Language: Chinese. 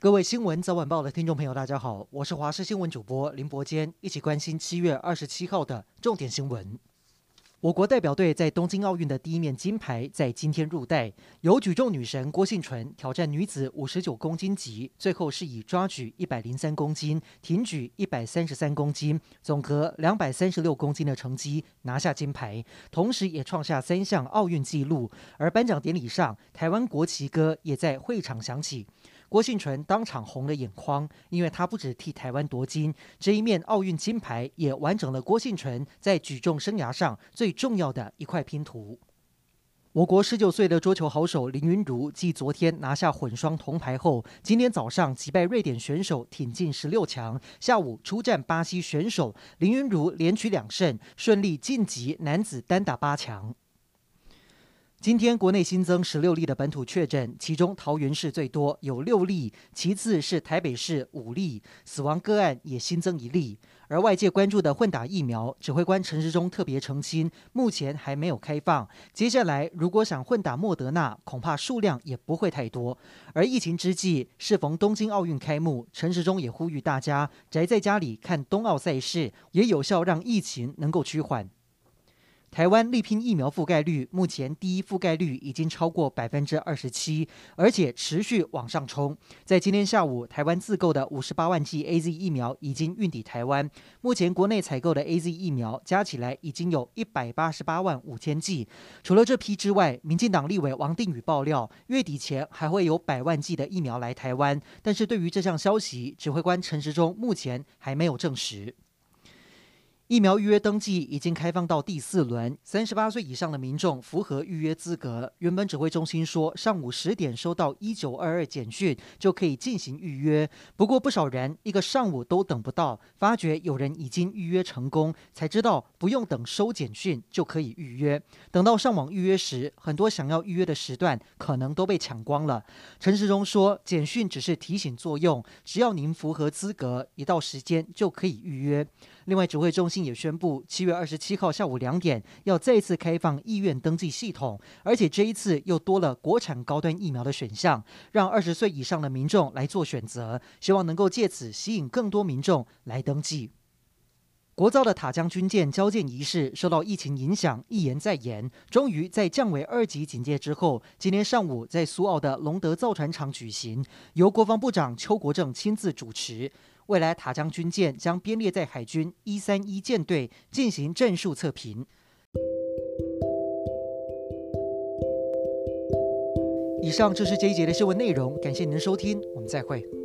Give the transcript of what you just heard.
各位新闻早晚报的听众朋友，大家好，我是华视新闻主播林伯坚，一起关心七月二十七号的重点新闻。我国代表队在东京奥运的第一面金牌在今天入袋，由举重女神郭婞淳挑战女子五十九公斤级，最后是以抓举一百零三公斤、挺举一百三十三公斤，总和两百三十六公斤的成绩拿下金牌，同时也创下三项奥运纪录。而颁奖典礼上，台湾国旗歌也在会场响起。郭婞淳当场红了眼眶，因为他不止替台湾夺金，这一面奥运金牌也完整了郭婞淳在举重生涯上最重要的一块拼图。我国十九岁的桌球好手林昀儒继昨天拿下混双铜牌后，今天早上击败瑞典选手挺进十六强，下午出战巴西选手，林昀儒连取两胜，顺利晋级男子单打八强。今天国内新增十六例的本土确诊，其中桃园市最多，有六例，其次是台北市五例，死亡个案也新增一例。而外界关注的混打疫苗，指挥官陈时中特别澄清，目前还没有开放。接下来如果想混打莫德纳，恐怕数量也不会太多。而疫情之际，适逢东京奥运开幕，陈时中也呼吁大家宅在家里看冬奥赛事，也有效让疫情能够趋缓。台湾力拼疫苗覆盖率，目前第一覆盖率已经超过百分之二十七，而且持续往上冲。在今天下午，台湾自购的五十八万剂 AZ 疫苗已经运抵台湾。目前国内采购的 AZ 疫苗加起来已经有一百八十八万五千剂。除了这批之外，民进党立委王定宇爆料，月底前还会有百万剂的疫苗来台湾。但是对于这项消息，指挥官陈时中目前还没有证实。疫苗预约登记已经开放到第四轮，三十八岁以上的民众符合预约资格。原本指挥中心说上午十点收到一九二二简讯就可以进行预约，不过不少人一个上午都等不到，发觉有人已经预约成功，才知道不用等收简讯就可以预约。等到上网预约时，很多想要预约的时段可能都被抢光了。陈时中说，简讯只是提醒作用，只要您符合资格，一到时间就可以预约。另外，指挥中心也宣布，七月二十七号下午两点要再次开放意愿登记系统，而且这一次又多了国产高端疫苗的选项，让二十岁以上的民众来做选择，希望能够借此吸引更多民众来登记。国造的塔江军舰交舰仪式受到疫情影响，一延再延，终于在降为二级警戒之后，今天上午在苏澳的龙德造船厂举行，由国防部长邱国正亲自主持。未来塔江军舰将编列在海军一三一舰队进行战术测评。以上就是这一节的新闻内容，感谢您的收听，我们再会。